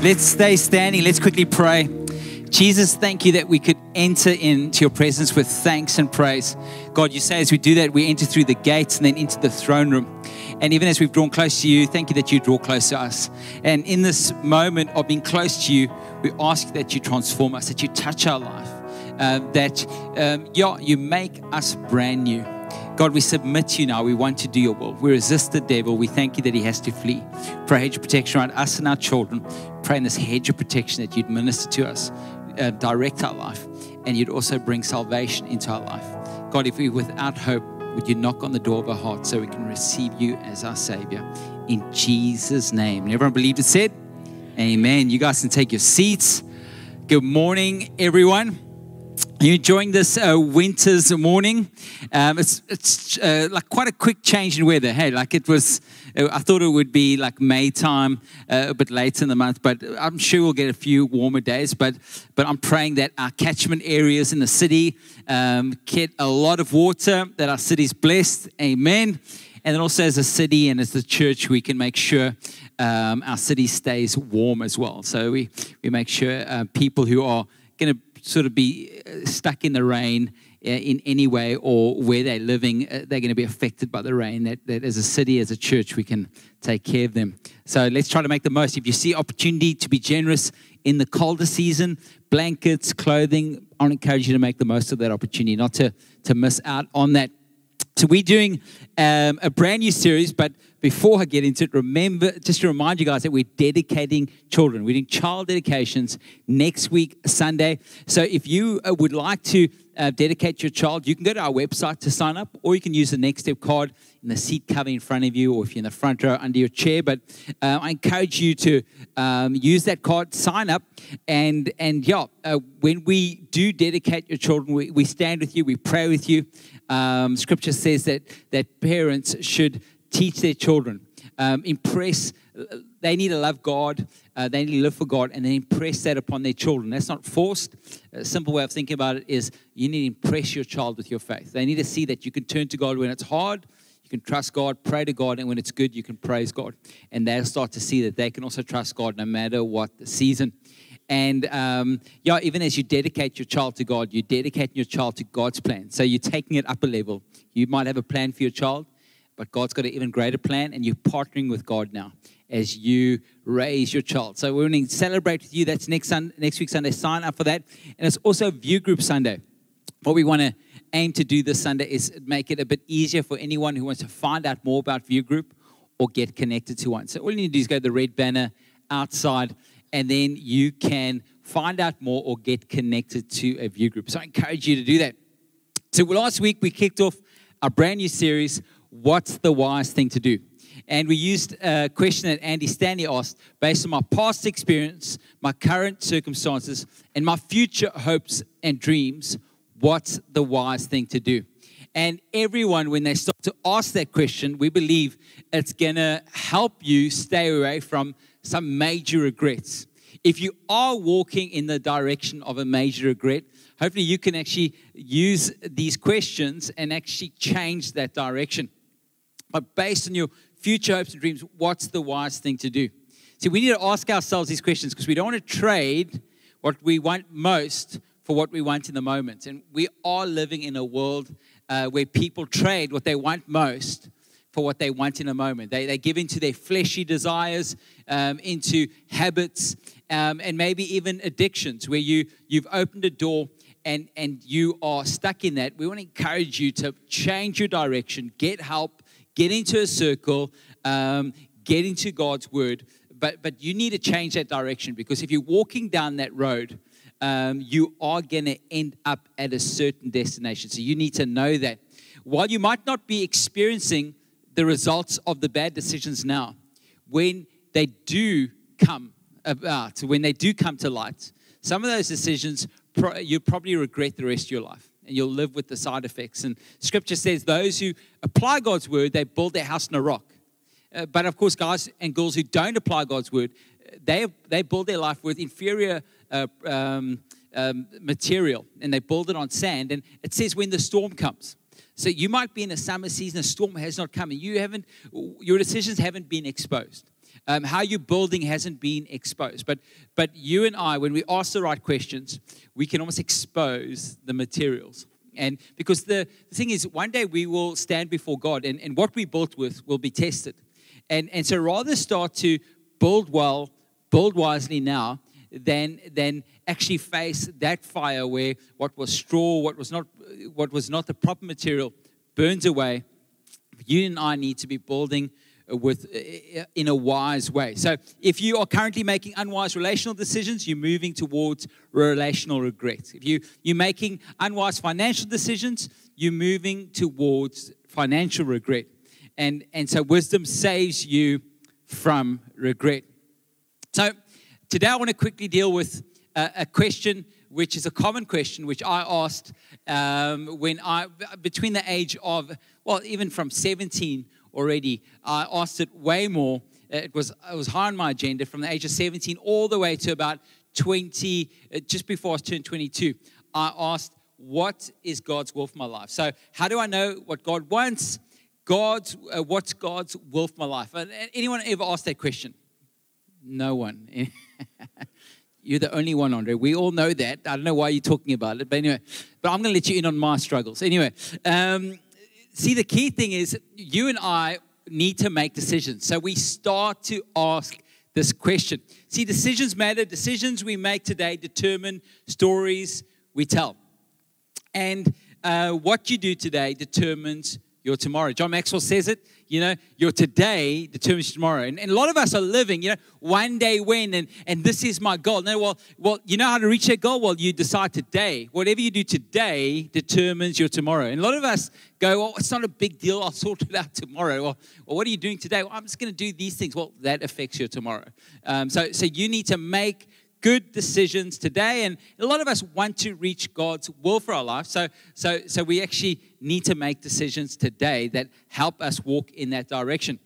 Let's stay standing. Let's quickly pray. Jesus, thank you that we could enter into your presence with thanks and praise. God, you say as we do that, we enter through the gates and then into the throne room. And even as we've drawn close to you, thank you that you draw close to us. And in this moment of being close to you, we ask that you transform us, that you touch our life, uh, that um, yeah, you make us brand new. God, we submit to you now. We want to do your will. We resist the devil. We thank you that he has to flee. Pray hedge of protection around us and our children. Pray in this hedge of protection that you'd minister to us, uh, direct our life, and you'd also bring salvation into our life. God, if we're without hope, would you knock on the door of our heart so we can receive you as our Savior? In Jesus' name. And everyone believed it said? Amen. You guys can take your seats. Good morning, everyone. You enjoying this uh, winter's morning? Um, it's it's uh, like quite a quick change in weather. Hey, like it was, uh, I thought it would be like May time, uh, a bit later in the month, but I'm sure we'll get a few warmer days. But but I'm praying that our catchment areas in the city um, get a lot of water, that our city's blessed. Amen. And then also as a city and as the church, we can make sure um, our city stays warm as well. So we we make sure uh, people who are going to sort of be uh, stuck in the rain uh, in any way or where they're living, uh, they're going to be affected by the rain. That, that as a city, as a church, we can take care of them. So let's try to make the most. If you see opportunity to be generous in the colder season, blankets, clothing, I encourage you to make the most of that opportunity, not to, to miss out on that. So we're doing um, a brand new series, but before I get into it, remember just to remind you guys that we're dedicating children. We're doing child dedications next week, Sunday. So if you uh, would like to uh, dedicate your child, you can go to our website to sign up, or you can use the Next Step card in the seat cover in front of you, or if you're in the front row under your chair. But uh, I encourage you to um, use that card, sign up, and and yeah, uh, when we do dedicate your children, we, we stand with you, we pray with you. Um, scripture says that that parents should teach their children, um, impress. They need to love God. Uh, they need to live for God, and then impress that upon their children. That's not forced. A simple way of thinking about it is you need to impress your child with your faith. They need to see that you can turn to God when it's hard. You can trust God, pray to God, and when it's good, you can praise God. And they'll start to see that they can also trust God no matter what the season. And um, yeah, even as you dedicate your child to God, you're dedicating your child to God's plan. So you're taking it up a level. You might have a plan for your child, but God's got an even greater plan, and you're partnering with God now as you raise your child. So we're going to celebrate with you. That's next Sunday, next week Sunday. Sign up for that, and it's also View Group Sunday. What we want to aim to do this Sunday is make it a bit easier for anyone who wants to find out more about View Group or get connected to one. So all you need to do is go to the red banner outside, and then you can find out more or get connected to a View Group. So I encourage you to do that. So last week we kicked off a brand new series what's the wise thing to do? And we used a question that Andy Stanley asked based on my past experience, my current circumstances, and my future hopes and dreams. What's the wise thing to do? And everyone, when they start to ask that question, we believe it's going to help you stay away from some major regrets. If you are walking in the direction of a major regret, hopefully you can actually use these questions and actually change that direction. But based on your future hopes and dreams, what's the wise thing to do? See, we need to ask ourselves these questions because we don't want to trade what we want most for what we want in the moment. And we are living in a world uh, where people trade what they want most for what they want in a moment. They, they give into their fleshy desires, um, into habits, um, and maybe even addictions where you, you've opened a door and, and you are stuck in that. We want to encourage you to change your direction, get help, get into a circle, um, get into God's word. But, but you need to change that direction because if you're walking down that road, um, you are going to end up at a certain destination. So you need to know that. While you might not be experiencing the results of the bad decisions now, when they do come about, when they do come to light, some of those decisions you probably regret the rest of your life and you'll live with the side effects. And scripture says those who apply God's word, they build their house on a rock. Uh, but of course, guys and girls who don't apply God's word, they, they build their life with inferior uh, um, um, material and they build it on sand. And it says when the storm comes. So you might be in a summer season, a storm has not come, and you haven't, your decisions haven't been exposed. Um, how you're building hasn't been exposed. But, but you and I, when we ask the right questions, we can almost expose the materials. And because the, the thing is, one day we will stand before God, and, and what we built with will be tested. And, and so rather start to build well, build wisely now, than, than actually face that fire where what was straw, what was not, what was not the proper material, burns away. You and I need to be building with in a wise way. So if you are currently making unwise relational decisions, you're moving towards relational regret. If you you're making unwise financial decisions, you're moving towards financial regret. And and so wisdom saves you from regret. So today I want to quickly deal with a, a question which is a common question which I asked um, when I between the age of well even from 17 already. I asked it way more. It was, it was high on my agenda from the age of 17 all the way to about 20, uh, just before I turned 22. I asked, What is God's will for my life? So, how do I know what God wants? God's, uh, what's God's will for my life? Anyone ever asked that question? No one. You're the only one, Andre. We all know that. I don't know why you're talking about it, but anyway. But I'm going to let you in on my struggles. Anyway, um, see, the key thing is you and I need to make decisions. So we start to ask this question. See, decisions matter. Decisions we make today determine stories we tell. And uh, what you do today determines your tomorrow. John Maxwell says it, you know, your today determines tomorrow. And, and, a lot of us are living, you know, one day when, and, and this is my goal. No, well, well, you know how to reach that goal? Well, you decide today. Whatever you do today determines your tomorrow. And a lot of us go, well, it's not a big deal. I'll sort it out tomorrow. Well, well what are you doing today? Well, I'm just going to do these things. Well, that affects your tomorrow. Um, so, so you need to make good decisions today. And a lot of us want to reach God's will for our life. So, so, so we actually need to make decisions today that help us walk in that direction.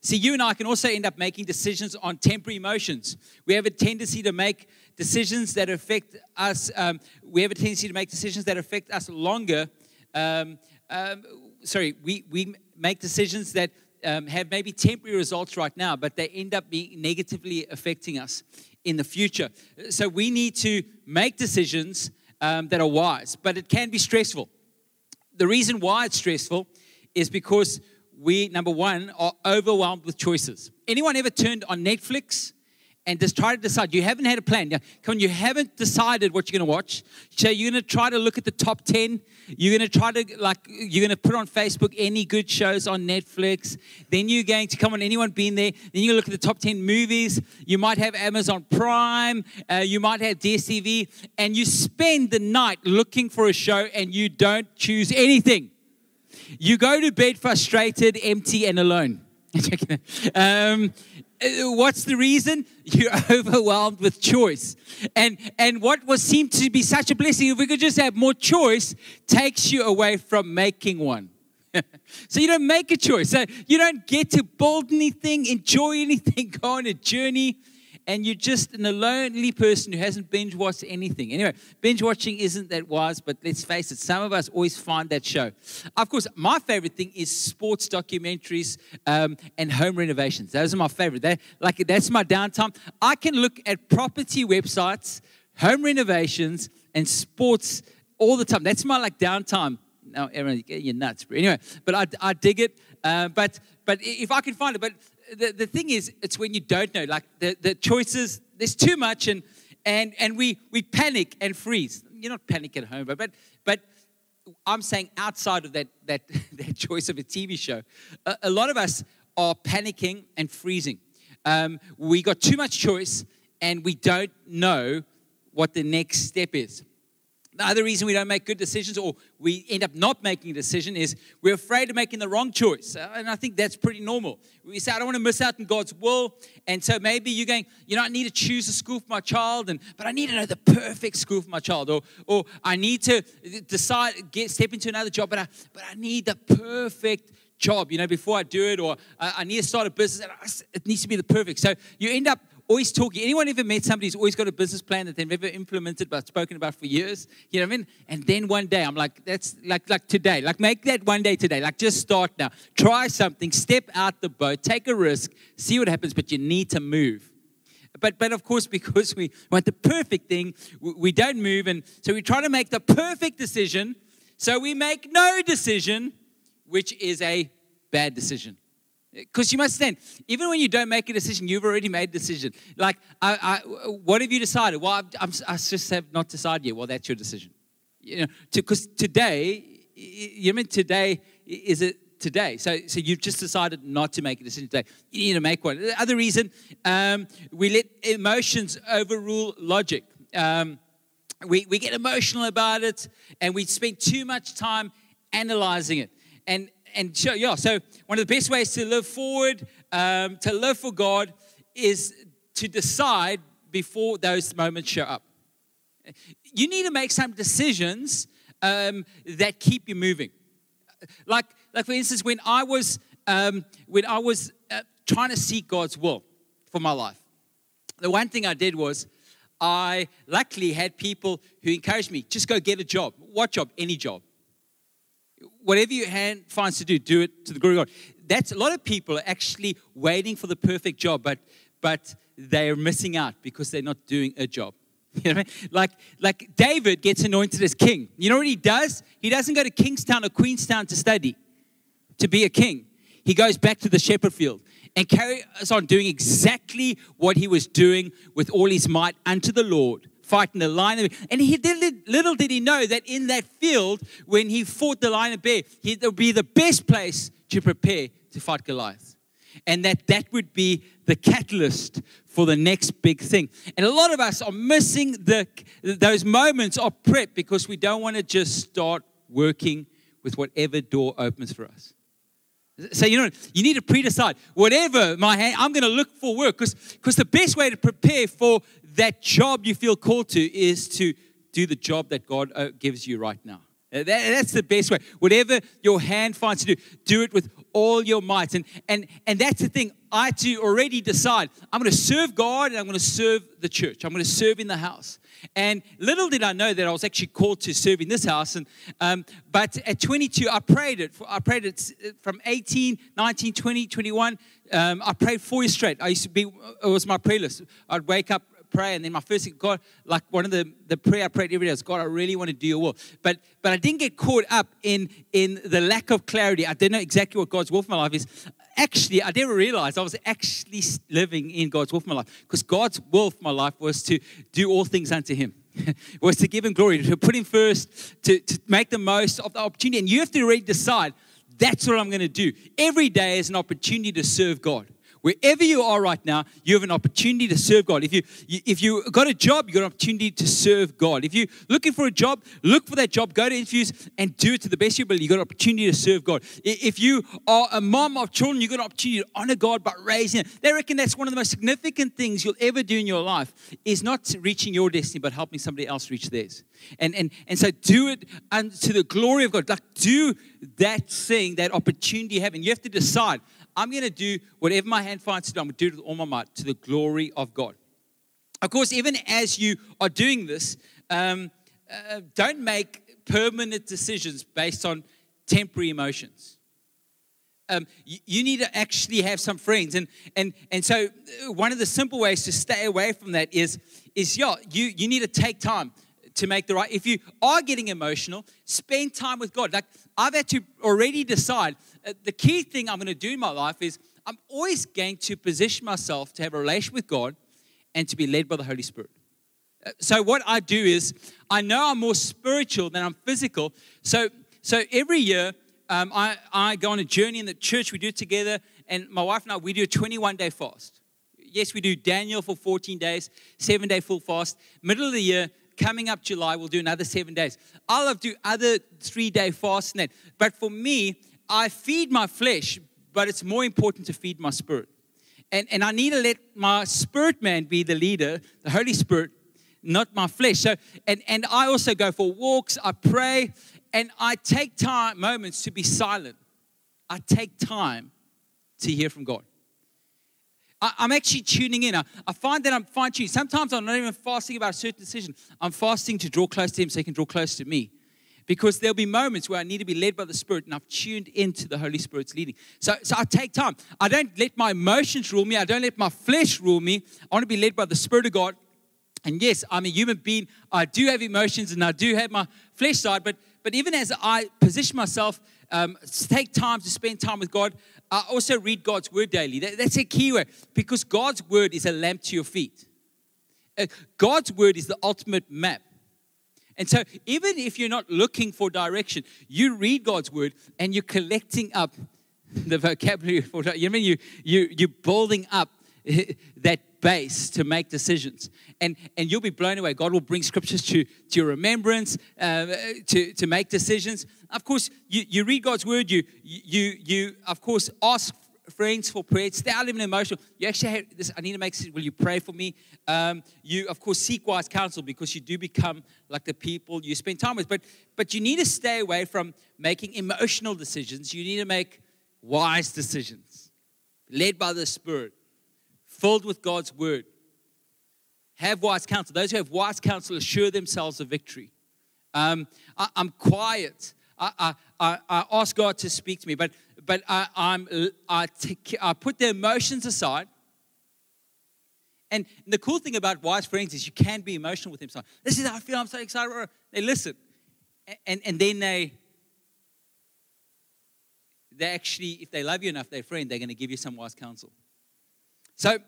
See, you and I can also end up making decisions on temporary emotions. We have a tendency to make decisions that affect us. Um, we have a tendency to make decisions that affect us longer. Um, um, sorry, we, we make decisions that um, have maybe temporary results right now, but they end up being negatively affecting us in the future. So we need to make decisions um, that are wise, but it can be stressful. The reason why it's stressful is because we, number one, are overwhelmed with choices. Anyone ever turned on Netflix and just try to decide. You haven't had a plan. Come on, you haven't decided what you're going to watch. So you're going to try to look at the top 10. You're going to try to, like, you're going to put on Facebook any good shows on Netflix. Then you're going to, come on, anyone been there? Then you look at the top 10 movies. You might have Amazon Prime. Uh, you might have DSTV. And you spend the night looking for a show and you don't choose anything. You go to bed frustrated, empty, and alone. um, what's the reason? You're overwhelmed with choice. And, and what was seemed to be such a blessing, if we could just have more choice, takes you away from making one. so you don't make a choice. So you don't get to build anything, enjoy anything, go on a journey and you're just a lonely person who hasn't binge watched anything. Anyway, binge watching isn't that wise, but let's face it, some of us always find that show. Of course, my favorite thing is sports documentaries um, and home renovations. Those are my favorite. They, like that's my downtime. I can look at property websites, home renovations, and sports all the time. That's my like downtime. Now, Aaron, you're nuts, bro. Anyway, but I, I dig it. Uh, but but if I can find it, but the, the thing is, it's when you don't know, like the, the choices, there's too much, and, and, and we, we panic and freeze. You're not panic at home, but, but, I'm saying outside of that, that, that choice of a TV show, a, a lot of us are panicking and freezing. Um, we got too much choice, and we don't know what the next step is. The other reason we don't make good decisions or we end up not making a decision is we're afraid of making the wrong choice. Uh, and I think that's pretty normal. We say, I don't want to miss out on God's will. And so maybe you're going, you know, I need to choose a school for my child, and but I need to know the perfect school for my child. Or, or I need to decide, get step into another job, but I, but I need the perfect job, you know, before I do it. Or I, I need to start a business, and it needs to be the perfect. So you end up always talking. Anyone ever met somebody who's always got a business plan that they've never implemented but spoken about for years? You know what I mean? And then one day, I'm like, that's like like today. Like make that one day today. Like just start now. Try something. Step out the boat. Take a risk. See what happens. But you need to move. But, but of course, because we want the perfect thing, we don't move. And so we try to make the perfect decision. So we make no decision, which is a bad decision. Because you must understand, even when you don't make a decision, you've already made a decision. Like, I, I, what have you decided? Well, I'm, I'm, i just have not decided yet. Well, that's your decision. You know, because today, you mean today is it today? So, so you've just decided not to make a decision today. You need to make one. The other reason, um, we let emotions overrule logic. Um, we, we get emotional about it, and we spend too much time analyzing it. And and so, yeah, so one of the best ways to live forward, um, to live for God, is to decide before those moments show up. You need to make some decisions um, that keep you moving. Like, like for instance, when I was um, when I was uh, trying to seek God's will for my life, the one thing I did was I luckily had people who encouraged me just go get a job. What job? Any job whatever your hand finds to do, do it to the glory of God. That's a lot of people are actually waiting for the perfect job, but but they're missing out because they're not doing a job. You know? Like, like David gets anointed as king. You know what he does? He doesn't go to Kingstown or Queenstown to study, to be a king. He goes back to the shepherd field and carries on doing exactly what he was doing with all his might unto the Lord fighting the lion. And he did, little did he know that in that field, when he fought the lion and bear, it would be the best place to prepare to fight Goliath. And that that would be the catalyst for the next big thing. And a lot of us are missing the, those moments of prep because we don't want to just start working with whatever door opens for us. So you know, you need to pre-decide. Whatever my hand, I'm going to look for work because because the best way to prepare for that job you feel called to is to do the job that God uh, gives you right now. Uh, that, that's the best way. Whatever your hand finds to do, do it with all your might. And, and, and that's the thing. I to already decide I'm going to serve God and I'm going to serve the church. I'm going to serve in the house. And little did I know that I was actually called to serve in this house. And um, but at 22, I prayed it. I prayed it from 18, 19, 20, 21. Um, I prayed four years straight. I used to be. It was my prayer list. I'd wake up pray. And then my first thing, God, like one of the, the prayer I prayed every day was, God, I really want to do your will. But but I didn't get caught up in in the lack of clarity. I didn't know exactly what God's will for my life is. Actually, I never realized I was actually living in God's will for my life. Because God's will for my life was to do all things unto Him. was to give him glory, to put him first, to, to make the most of the opportunity. And you have to already decide that's what I'm going to do. Every day is an opportunity to serve God. Wherever you are right now, you have an opportunity to serve God. If you if you got a job, you got an opportunity to serve God. If you're looking for a job, look for that job, go to interviews and do it to the best of your ability. You got an opportunity to serve God. If you are a mom of children, you got an opportunity to honor God by raising them. They reckon that's one of the most significant things you'll ever do in your life is not reaching your destiny, but helping somebody else reach theirs. And and and so do it unto the glory of God. Like do that thing, that opportunity you have, and you have to decide. I'm going to do whatever my hand finds to do. I'm going to do it with all my might to the glory of God. Of course, even as you are doing this, um, uh, don't make permanent decisions based on temporary emotions. Um, you, you, need to actually have some friends, and and and so uh, one of the simple ways to stay away from that is is yeah, you you need to take time to make the right. If you are getting emotional, spend time with God. Like I've had to already decide uh, the key thing I'm going to do in my life is I'm always going to position myself to have a relation with God and to be led by the Holy Spirit. Uh, so what I do is I know I'm more spiritual than I'm physical. So so every year um, I, I go on a journey in the church. We do it together, and my wife and I we do a 21 day fast. Yes, we do Daniel for 14 days, seven day full fast. Middle of the year, coming up July, we'll do another seven days. I'll to do other three day fasts and. But for me, I feed my flesh, but it's more important to feed my spirit. And, and I need to let my spirit man be the leader, the Holy Spirit, not my flesh. So, and, and I also go for walks, I pray, and I take time, moments to be silent. I take time to hear from God. I, am actually tuning in. I, I find that I'm fine tuning. Sometimes I'm not even fasting about a certain decision. I'm fasting to draw close to Him so He can draw close to me. Because there'll be moments where I need to be led by the Spirit and I've tuned into the Holy Spirit's leading. So, so I take time. I don't let my emotions rule me. I don't let my flesh rule me. I want to be led by the Spirit of God. And yes, I'm a human being. I do have emotions and I do have my flesh side. But, but even as I position myself, um, take time to spend time with God, I also read God's word daily. That, that's a key word because God's word is a lamp to your feet. Uh, God's word is the ultimate map. And so, even if you're not looking for direction, you read God's word and you're collecting up the vocabulary for you know mean you you you're building up that base to make decisions and and you'll be blown away god will bring scriptures to to your remembrance uh, to to make decisions of course you you read god's word you you you of course ask friends for prayer. Stay out of emotional. You actually have this. I need to make. Will you pray for me? Um, you of course seek wise counsel because you do become like the people you spend time with. But but you need to stay away from making emotional decisions. You need to make wise decisions, led by the Spirit, filled with God's word. Have wise counsel. Those who have wise counsel assure themselves of victory. Um, I, am quiet. I, I, I, ask God to speak to me, but but I, I'm I, take, I put the emotions aside. And the cool thing about wise friends is you can be emotional with them. So this is how I feel. I'm so excited. They listen, and and then they they actually, if they love you enough, they're friend, they're going to give you some wise counsel. So,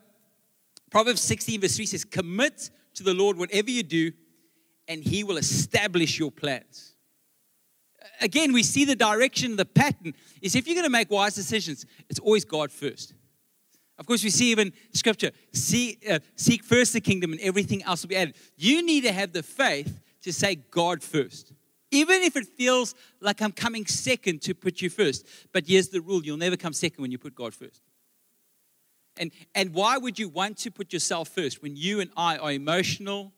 Proverbs 16, verse 3 says, Commit to the Lord whatever you do, and he will establish your plans. Again, we see the direction, the pattern is if you're going to make wise decisions, it's always God first. Of course, we see even scripture see, uh, seek first the kingdom and everything else will be added. You need to have the faith to say God first. Even if it feels like I'm coming second to put you first. But here's the rule you'll never come second when you put God first. And, and why would you want to put yourself first when you and I are emotional,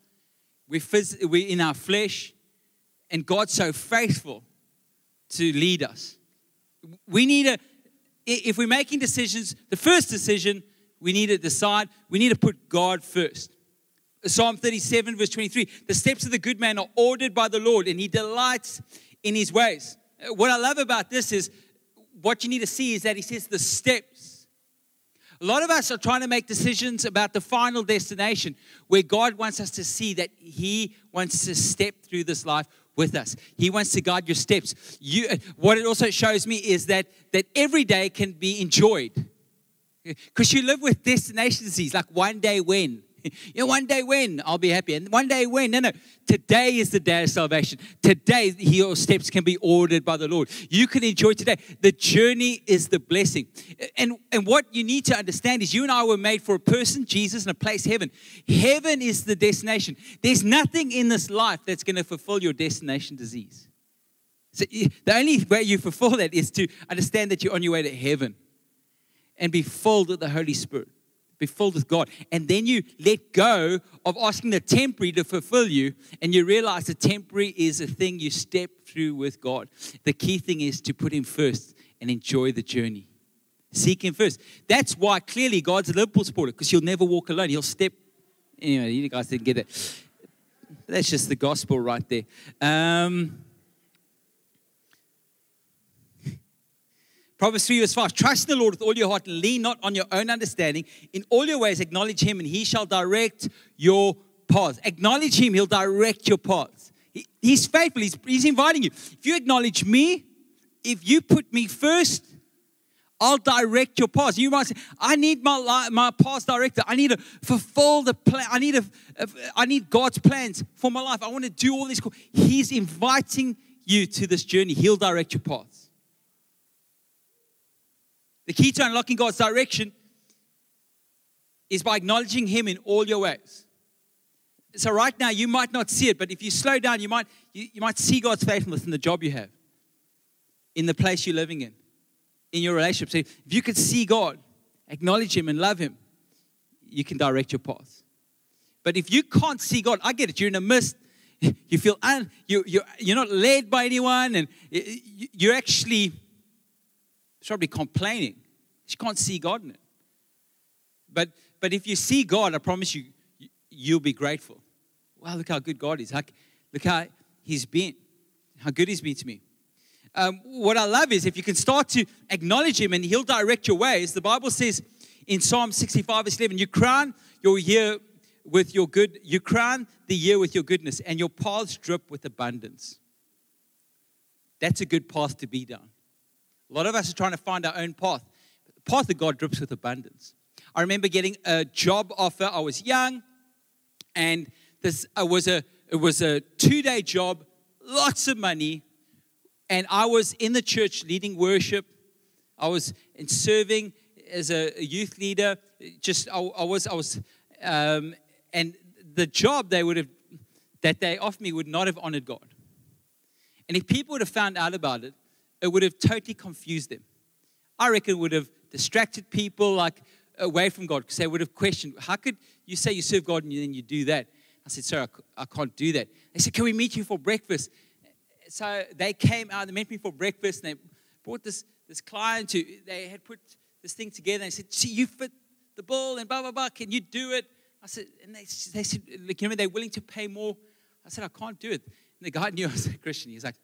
we're, phys- we're in our flesh, and God's so faithful to lead us? We need a, if we're making decisions, the first decision we need to decide, we need to put God first. Psalm 37, verse 23 The steps of the good man are ordered by the Lord, and he delights in his ways. Uh, what I love about this is what you need to see is that he says the steps. A lot of us are trying to make decisions about the final destination where God wants us to see that he wants to step through this life with us. He wants to guide your steps. You, what it also shows me is that, that every day can be enjoyed. Because you live with destination disease, like one day when. you know, one day when I'll be happy, and one day when. No, no. Today is the day of salvation. Today, your steps can be ordered by the Lord. You can enjoy today. The journey is the blessing. And, and what you need to understand is you and I were made for a person, Jesus, and a place, heaven. Heaven is the destination. There's nothing in this life that's going to fulfill your destination disease. So the only way you fulfill that is to understand that you're on your way to heaven and be filled with the Holy Spirit be filled with God. And then you let go of asking the temporary to fulfill you, and you realize the temporary is a thing you step through with God. The key thing is to put Him first and enjoy the journey. Seek Him first. That's why clearly God's a Liverpool supporter, because you'll never walk alone. He'll step. Anyway, you guys didn't get it. That's just the gospel right there. Um, Proverbs 3 verse 5 Trust in the Lord with all your heart and lean not on your own understanding. In all your ways, acknowledge Him, and He shall direct your paths. Acknowledge Him, He'll direct your paths. He, he's faithful, he's, he's inviting you. If you acknowledge me, if you put me first, I'll direct your paths. You might say, I need my life, my path director. I need to fulfill the plan. I need, a, I need God's plans for my life. I want to do all this. He's inviting you to this journey. He'll direct your paths. The key to unlocking God's direction is by acknowledging Him in all your ways. So right now you might not see it, but if you slow down, you might you, you might see God's faithfulness in the job you have, in the place you're living in, in your relationship. So if you could see God, acknowledge Him, and love Him, you can direct your path. But if you can't see God, I get it. You're in a mist. You feel un, you, you're, you're not led by anyone, and you're actually probably complaining. She can't see God in it. But, but if you see God, I promise you, you'll be grateful. Wow, look how good God is. Look how He's been, how good He's been to me. Um, what I love is if you can start to acknowledge Him and He'll direct your ways. The Bible says in Psalm 65, verse 11, you crown your year with your good, you crown the year with your goodness, and your paths drip with abundance. That's a good path to be down. A lot of us are trying to find our own path. The path of God drips with abundance. I remember getting a job offer. I was young, and this was a it was a two day job, lots of money, and I was in the church leading worship. I was in serving as a, youth leader. Just I, I was I was, um, and the job they would have that they offered me would not have honored God. And if people would have found out about it, it would have totally confused them. I reckon it would have distracted people like away from God because they would have questioned, how could you say you serve God and then you do that? I said, sir, I, can't do that. They said, can we meet you for breakfast? So they came out, they met me for breakfast, and they brought this, this client who they had put this thing together. And they said, see, you fit the bill and blah, blah, blah. Can you do it? I said, and they, they said, like, you know, they're willing to pay more. I said, I can't do it. And the guy knew I was a Christian. He's like,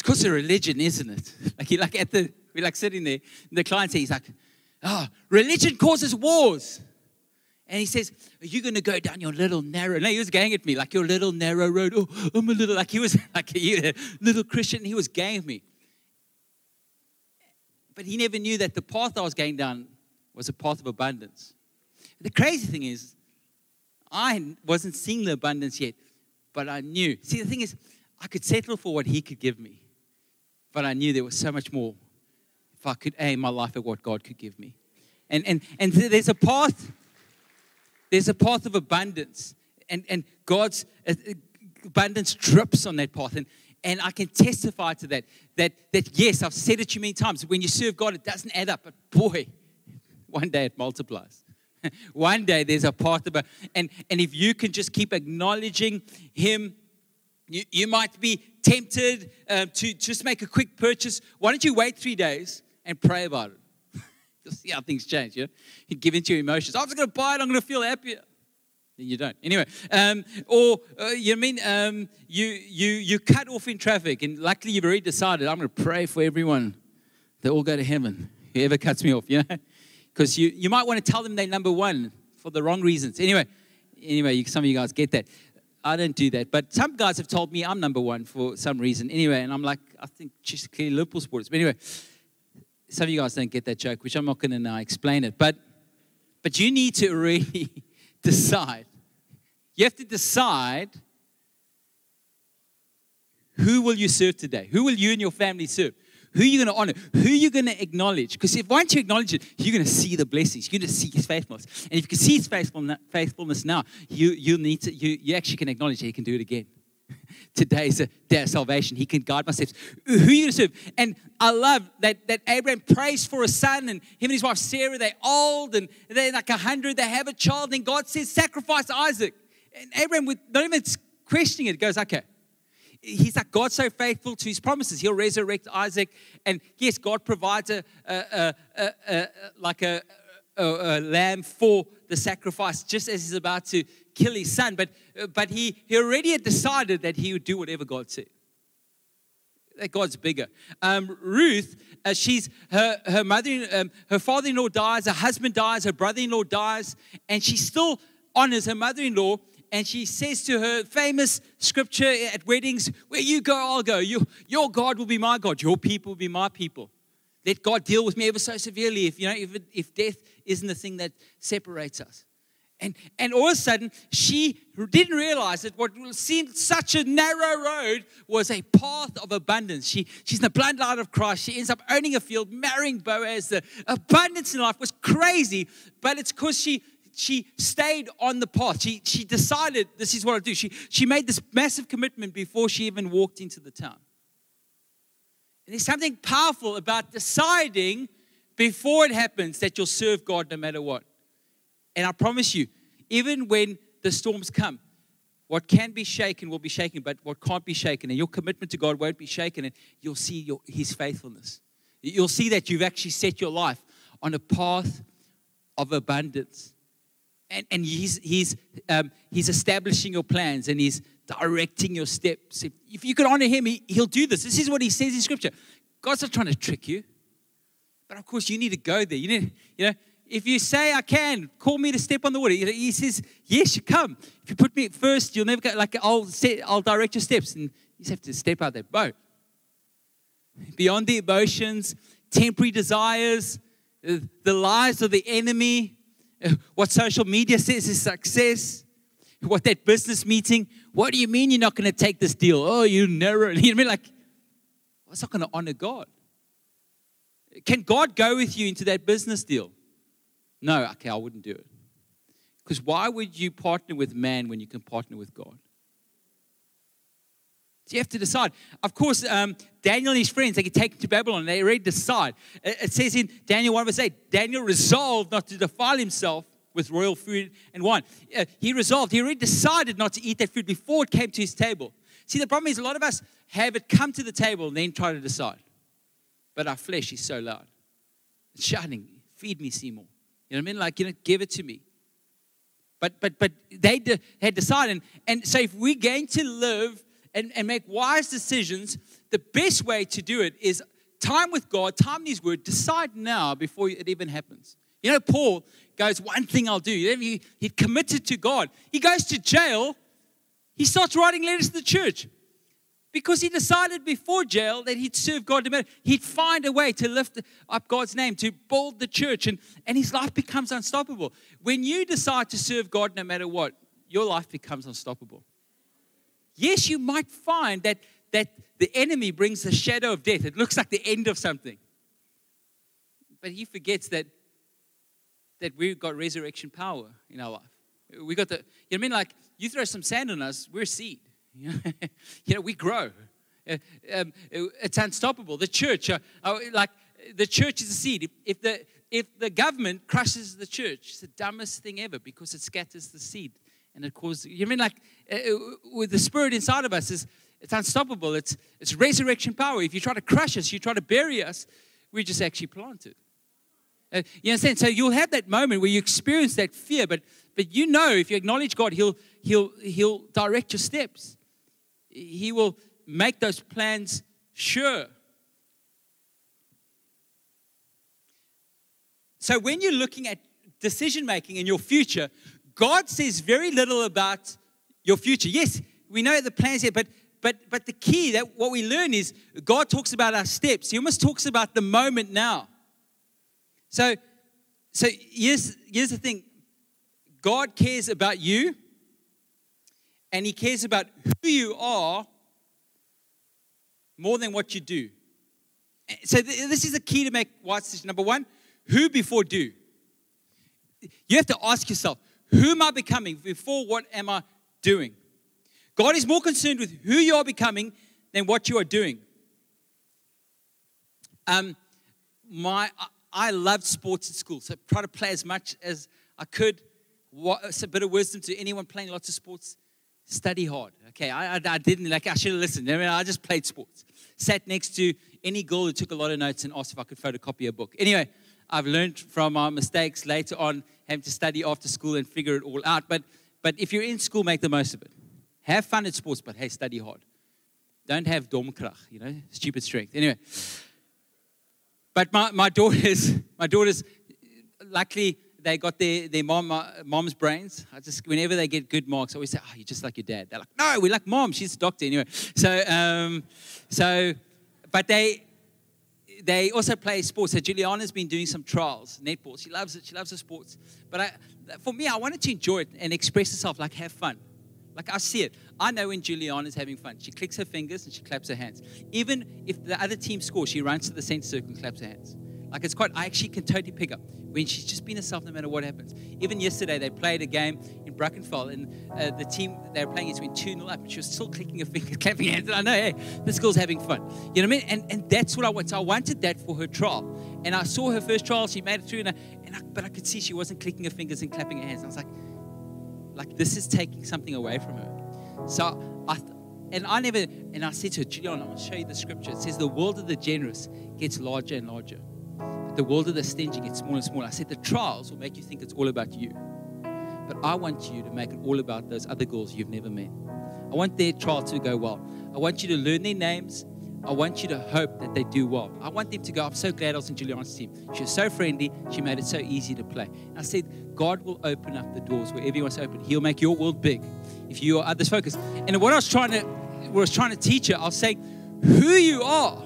it's because of religion, isn't it? Like like at the we're like sitting there, and the client says, he's like, oh, religion causes wars. And he says, Are you going to go down your little narrow? No, he was going at me like your little narrow road. Oh, I'm a little, like he was like a uh, little Christian. He was going at me. But he never knew that the path I was going down was a path of abundance. The crazy thing is, I wasn't seeing the abundance yet, but I knew. See, the thing is, I could settle for what he could give me, but I knew there was so much more if I could aim my life at what God could give me. And, and, and there's a path there's a path of abundance, and, and God's uh, abundance drips on that path. And, and I can testify to that, that. That yes, I've said it to you many times. When you serve God, it doesn't add up, but boy, one day it multiplies. one day there's a path of, and and if you can just keep acknowledging Him, you, you might be tempted uh, to just make a quick purchase. Why don't you wait three days and pray about it? You'll see how things change. You give into your emotions. I'm just going to buy it. I'm going to feel happier. Then you don't. Anyway, um, or uh, you mean um, you you you cut off in traffic, and luckily you've already decided I'm going to pray for everyone. They all go to heaven. Whoever cuts me off, you know, because you you might want to tell them they're number one for the wrong reasons. Anyway, anyway, you, some of you guys get that. I don't do that. But some guys have told me I'm number one for some reason. Anyway, and I'm like, I think just clearly Liverpool sports. But anyway, some of you guys don't get that joke, which I'm not going to uh, now explain it. But, but you need to really decide. You have to decide who will you serve today? Who will you and your family serve? Who are you going to honor? Who are you going to acknowledge? Because if once you acknowledge it, you're going to see the blessings. You're going to see His faithfulness. And if you can see His faithfulness now, you you need to you, you actually can acknowledge that He can do it again. Today is a day of salvation. He can guide my steps. Who are you going to serve? And I love that, that Abraham prays for a son, and him and his wife Sarah, they're old and they're like a hundred, they have a child, and God says, sacrifice Isaac. And Abraham, with not even questioning it, goes, okay. He's like, God's so faithful to his promises. He'll resurrect Isaac. And yes, God provides a, a, a, a like a, lamb for the sacrifice just as he's about to kill his son, but, but he, he already had decided that he would do whatever God said. That God's bigger. Um, Ruth, uh, she's her her mother, um, her father-in-law dies, her husband dies, her brother-in-law dies, and she still honors her mother-in-law. And she says to her famous scripture at weddings, "Where you go, I'll go. You, your God will be my God. Your people will be my people. Let God deal with me ever so severely. If you know, if, if death isn't the thing that separates us." And, and all of a sudden, she didn't realize that what seemed such a narrow road was a path of abundance. She, she's in the bloodline of Christ. She ends up owning a field, marrying Boaz. The abundance in life was crazy, but it's because she, she stayed on the path. She, she decided, this is what I'll do. She, she made this massive commitment before she even walked into the town. And there's something powerful about deciding before it happens that you'll serve God no matter what. And I promise you, even when the storms come, what can be shaken will be shaken, but what can't be shaken, and your commitment to God won't be shaken, and you'll see your, His faithfulness. You'll see that you've actually set your life on a path of abundance. And, and he's, he's, um, he's establishing your plans and he's directing your steps. If, if you could honor him, he, he'll do this. This is what he says in scripture. God's not trying to trick you. But of course, you need to go there. You need, you know, if you say I can, call me to step on the water. He says, Yes, you come. If you put me first, you'll never go. Like I'll set, I'll direct your steps, and you just have to step out that boat. Beyond the emotions, temporary desires, the lies of the enemy, what social media says is success, what that business meeting. What do you mean you're not going to take this deal? Oh, you narrow. You know I mean? Like, what's not going to honor God? Can God go with you into that business deal? No, okay, I wouldn't do it. Because why would you partner with man when you can partner with God? So you have to decide. Of course, um, Daniel and his friends, they get taken to Babylon. They already decide. It says in Daniel 1 verse 8, Daniel resolved not to defile himself with royal food and wine. Uh, he resolved, he already decided not to eat that food before it came to his table. See, the problem is a lot of us have it come to the table and then try to decide. But our flesh is so loud. It's shouting, feed me, Seymour. You know what I mean? Like, you know, give it to me. But but but they de- had decided, and, and so if we're going to live and, and make wise decisions, the best way to do it is time with God, time in His Word, decide now before it even happens. You know, Paul goes, One thing I'll do. He, he committed to God. He goes to jail. He starts writing letters to the church because he decided before jail that he'd serve God. He'd find a way to lift up God's name, to build the church, and, and his life becomes unstoppable. When you decide to serve God no matter what, your life becomes unstoppable. Yes, you might find that, that the enemy brings the shadow of death. It looks like the end of something. But he forgets that, that we've got resurrection power in our life. We got the, you know what I mean? Like, you throw some sand on us, we're seed. you know, we grow. Uh, um, it's unstoppable. The church, uh, uh, like the church is a seed. If, if, the if the government crushes the church, it's the dumbest thing ever because it scatters the seed and it causes. You mean like uh, uh, with the spirit inside of us is it's unstoppable. It's it's resurrection power. If you try to crush us, you try to bury us, we just actually planted. Uh, you understand? So you'll have that moment where you experience that fear, but but you know if you acknowledge God, He'll He'll He'll direct your steps. He will make those plans sure. So when you're looking at decision making in your future, God says very little about your future. Yes, we know the plans here, but but but the key that what we learn is God talks about our steps. He almost talks about the moment now. So so here's here's the thing. God cares about you and He cares about who you are more than what you do. So, this is the key to make wise decisions. Number one, who before do. You have to ask yourself, who am I becoming before what am I doing? God is more concerned with who you are becoming than what you are doing. Um, my, I loved sports at school, so I tried to play as much as I could. What's a bit of wisdom to anyone playing lots of sports? study hard. Okay, I, I, I, didn't like, I should have listened. I mean, I just played sports. Sat next to any girl who took a lot of notes and asked if I could photocopy a book. Anyway, I've learned from my mistakes later on, having to study after school and figure it all out. But, but if you're in school, make the most of it. Have fun at sports, but hey, study hard. Don't have domkrag, you know, stupid strength. Anyway, but my, my daughters, my daughters, luckily, they got their, their mom, uh, mom's brains. I just, whenever they get good marks, I always say, oh, you're just like your dad. They're like, no, we're like mom. She's a doctor anyway. So, um, so, but they, they also play sports. So Juliana's been doing some trials, netball. She loves it. She loves the sports. But I, for me, I wanted to enjoy it and express herself, like have fun. Like I see it. I know when Juliana's having fun. She clicks her fingers and she claps her hands. Even if the other team scores, she runs to the center circle and claps her hands. Like it's quite, I actually can totally pick up when she's just been herself no matter what happens. Even yesterday, they played a game in Brackenfell, and uh, the team they were playing against went 2 0 up, and she was still clicking her fingers, clapping her hands. And I know, hey, this girl's having fun. You know what I mean? And, and that's what I want. So I wanted that for her trial. And I saw her first trial, she made it through, and, I, and I, but I could see she wasn't clicking her fingers and clapping her hands. And I was like, like, this is taking something away from her. So I, and I never, and I said to her, Juliana, I'll show you the scripture. It says, the world of the generous gets larger and larger. But the world of the stingy gets smaller and smaller. I said the trials will make you think it's all about you. But I want you to make it all about those other girls you've never met. I want their trial to go well. I want you to learn their names. I want you to hope that they do well. I want them to go, I'm so glad I was in Juliana's team. She was so friendly. She made it so easy to play. And I said, God will open up the doors wherever He wants to open. He'll make your world big if you are others focused. And what I was trying to, what I was trying to teach her, I was saying, who you are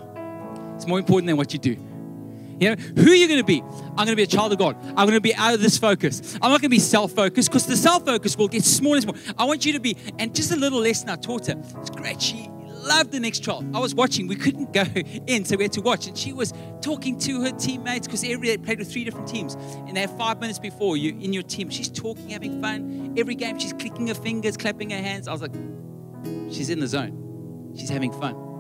is more important than what you do. You know, who are you going to be? I'm going to be a child of God. I'm going to be out of this focus. I'm not going to be self focused because the self focus will get smaller and smaller. I want you to be, and just a little lesson I taught her. It's great. She loved the next child. I was watching. We couldn't go in, so we had to watch. And she was talking to her teammates because every day played with three different teams. And they have five minutes before you in your team. She's talking, having fun. Every game, she's clicking her fingers, clapping her hands. I was like, she's in the zone. She's having fun.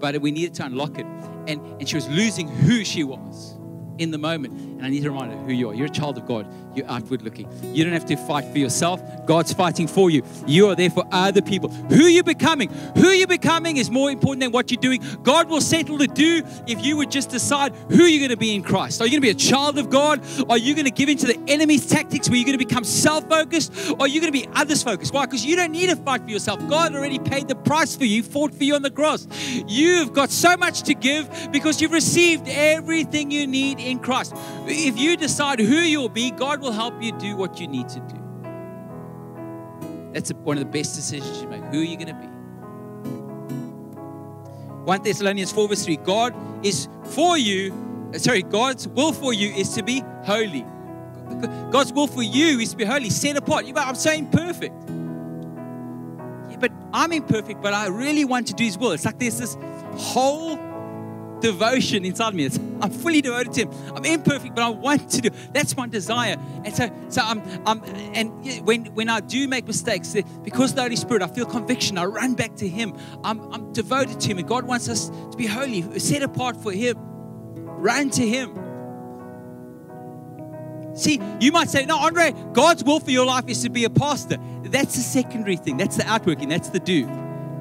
But we needed to unlock it. And, and she was losing who she was in the moment. And I need to remind you who you are. You're a child of God. You're outward looking. You don't have to fight for yourself. God's fighting for you. You are there for other people. Who you're becoming, who you're becoming is more important than what you're doing. God will settle to do if you would just decide who you're going to be in Christ. Are you going to be a child of God? Are you going to give into the enemy's tactics where you're going to become self focused? Or are you going to be others focused? Why? Because you don't need to fight for yourself. God already paid the price for you, fought for you on the cross. You've got so much to give because you've received everything you need in Christ. If you decide who you'll be, God will help you do what you need to do. That's one of the best decisions you make. Who are you going to be? 1 Thessalonians 4, verse 3 God is for you, sorry, God's will for you is to be holy. God's will for you is to be holy, set apart. You go, I'm so imperfect. Yeah, but I'm imperfect, but I really want to do His will. It's like there's this whole devotion inside me. It's, I'm fully devoted to Him. I'm imperfect, but I want to do. That's my desire. And so, so I'm, I'm and when when I do make mistakes, eh, because the Holy Spirit, I feel conviction. I run back to Him. I'm, I'm devoted to Him, and God wants us to be holy, set apart for Him. Run to Him. See, you might say, no, Andre, God's will for your life is to be a pastor. That's the secondary thing. That's the outworking. That's the do.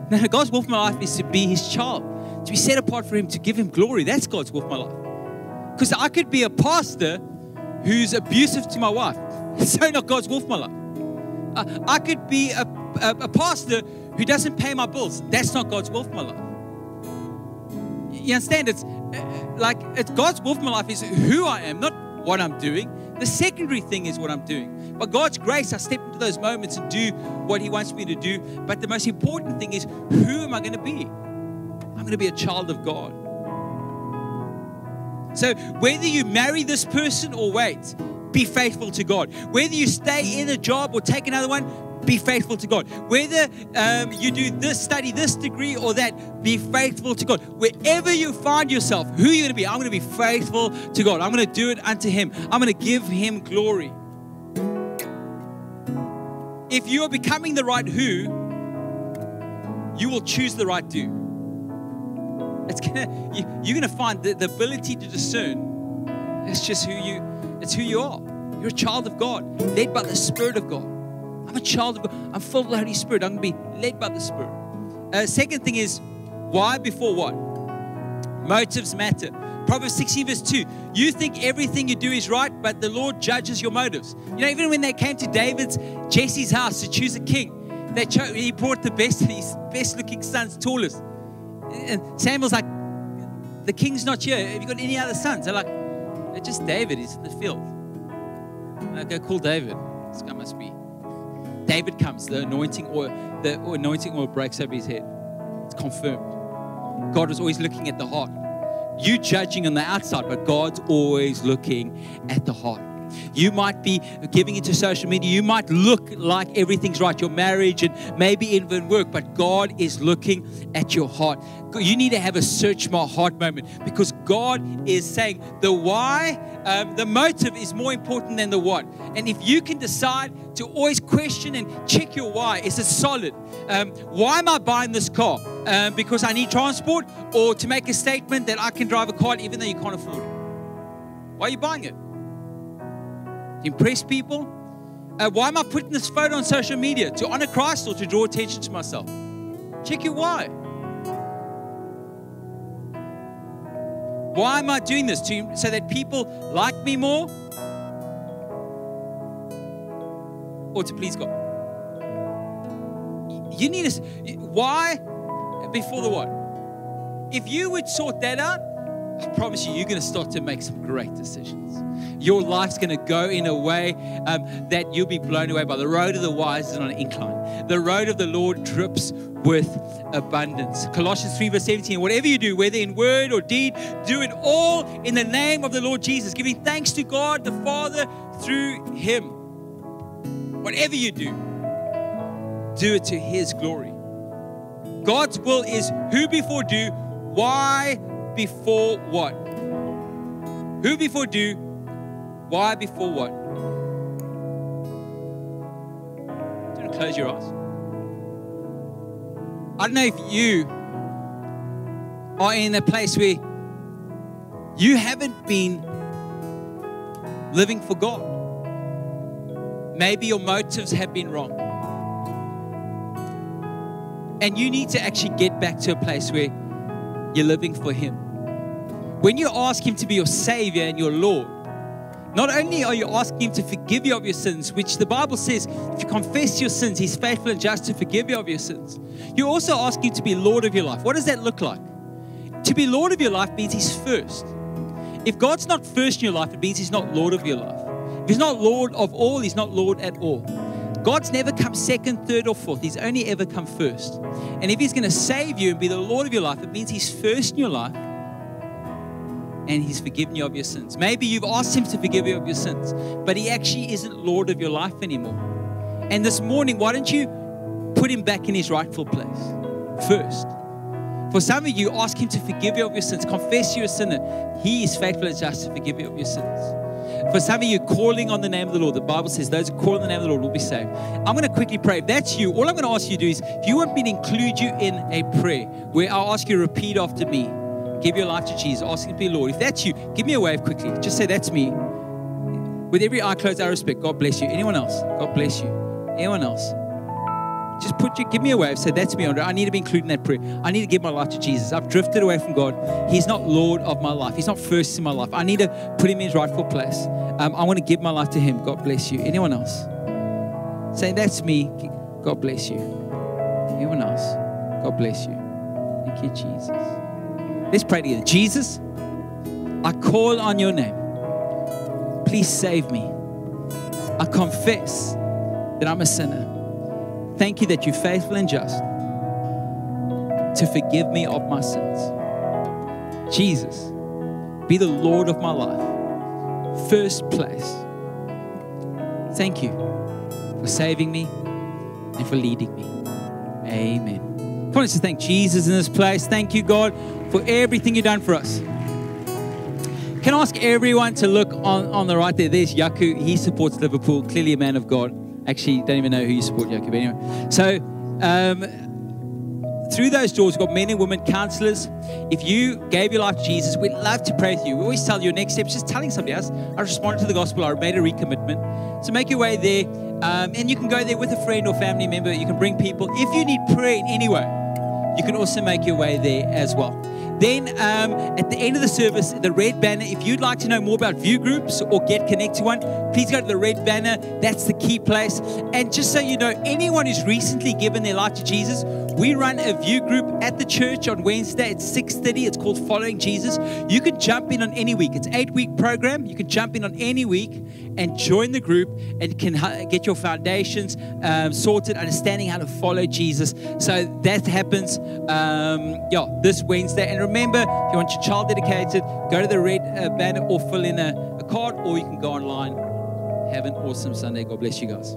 No, God's will for my life is to be His child to be set apart for Him, to give Him glory. That's God's will for my life. Because I could be a pastor who's abusive to my wife. It's so not God's will for my life. Uh, I could be a, a, a pastor who doesn't pay my bills. That's not God's will for my life. You understand? It's uh, like it's God's will for my life is who I am, not what I'm doing. The secondary thing is what I'm doing. By God's grace, I step into those moments and do what He wants me to do. But the most important thing is who am I going to be? I'm going to be a child of God. So, whether you marry this person or wait, be faithful to God. Whether you stay in a job or take another one, be faithful to God. Whether um, you do this, study this degree or that, be faithful to God. Wherever you find yourself, who you're going to be, I'm going to be faithful to God. I'm going to do it unto Him. I'm going to give Him glory. If you are becoming the right who, you will choose the right do. It's gonna you, you're gonna find the, the ability to discern. It's just who you. It's who you are. You're a child of God, led by the Spirit of God. I'm a child of God. I'm full of the Holy Spirit. I'm gonna be led by the Spirit. Uh, second thing is why before what? Motives matter. Proverbs 16, verse 2. You think everything you do is right, but the Lord judges your motives. You know, even when they came to David's, Jesse's house to choose a king, they chose, he brought the best, his best looking sons, tallest. And Samuel's like, the king's not here. Have you got any other sons? They're like, it's just David. He's in the field. Go, call David. This guy must be. David comes. The anointing oil, the anointing oil breaks over his head. It's confirmed. God was always looking at the heart. You judging on the outside, but God's always looking at the heart. You might be giving into social media. You might look like everything's right, your marriage and maybe even work, but God is looking at your heart. You need to have a search my heart moment because God is saying the why, um, the motive is more important than the what. And if you can decide to always question and check your why, is it solid? Um, why am I buying this car? Um, because I need transport or to make a statement that I can drive a car even though you can't afford it? Why are you buying it? To impress people? Uh, why am I putting this photo on social media? To honor Christ or to draw attention to myself? Check your why. Why am I doing this? To, so that people like me more? Or to please God? You need to. Why before the what? If you would sort that out, I promise you, you're going to start to make some great decisions. Your life's going to go in a way um, that you'll be blown away by. The road of the wise is on an incline. The road of the Lord drips with abundance. Colossians 3, verse 17. Whatever you do, whether in word or deed, do it all in the name of the Lord Jesus, giving thanks to God the Father through Him. Whatever you do, do it to His glory. God's will is who before do, why before what? Who before do, why before what? Don't close your eyes. I don't know if you are in a place where you haven't been living for God. Maybe your motives have been wrong. And you need to actually get back to a place where you're living for Him. When you ask Him to be your Savior and your Lord, not only are you asking Him to forgive you of your sins, which the Bible says, if you confess your sins, He's faithful and just to forgive you of your sins. You're also asking Him to be Lord of your life. What does that look like? To be Lord of your life means He's first. If God's not first in your life, it means He's not Lord of your life. If He's not Lord of all, He's not Lord at all. God's never come second, third, or fourth. He's only ever come first. And if He's going to save you and be the Lord of your life, it means He's first in your life and He's forgiven you of your sins. Maybe you've asked Him to forgive you of your sins, but He actually isn't Lord of your life anymore. And this morning, why don't you put Him back in His rightful place first? For some of you, ask Him to forgive you of your sins. Confess you're a sinner. He is faithful and just to forgive you of your sins. For some of you, calling on the name of the Lord, the Bible says those who call on the name of the Lord will be saved. I'm going to quickly pray. If that's you, all I'm going to ask you to do is, if you want me to include you in a prayer where I'll ask you to repeat after me, give your life to Jesus, ask Him to be Lord. If that's you, give me a wave quickly. Just say, That's me. With every eye closed, I respect. God bless you. Anyone else? God bless you. Anyone else? Just put you, give me a wave. Say, that's me, Andre. I need to be included in that prayer. I need to give my life to Jesus. I've drifted away from God. He's not Lord of my life. He's not first in my life. I need to put him in his rightful place. Um, I want to give my life to him. God bless you. Anyone else? Say, that's me. God bless you. Anyone else? God bless you. Thank you, Jesus. Let's pray together. Jesus, I call on your name. Please save me. I confess that I'm a sinner. Thank you that you're faithful and just to forgive me of my sins. Jesus, be the Lord of my life. First place. Thank you for saving me and for leading me. Amen. I want us to thank Jesus in this place. Thank you, God, for everything you've done for us. Can I ask everyone to look on, on the right there? There's Yaku. He supports Liverpool, clearly a man of God. Actually, don't even know who you support, Yaku, but anyway. So, um, through those doors, we've got men and women counselors. If you gave your life to Jesus, we'd love to pray with you. We always tell you your next step is just telling somebody else. I responded to the gospel, I made a recommitment. So make your way there. Um, and you can go there with a friend or family member. You can bring people. If you need prayer in any way, you can also make your way there as well. Then um, at the end of the service, the red banner, if you'd like to know more about view groups or get connected to one, please go to the red banner. That's the key place. And just so you know, anyone who's recently given their life to Jesus, we run a view group at the church on Wednesday at 6.30. It's called Following Jesus. You can jump in on any week. It's eight-week program. You can jump in on any week and join the group and can get your foundations um, sorted, understanding how to follow Jesus. So that happens, um, yeah, this Wednesday. And remember, if you want your child dedicated, go to the red uh, banner or fill in a, a card, or you can go online. Have an awesome Sunday. God bless you guys.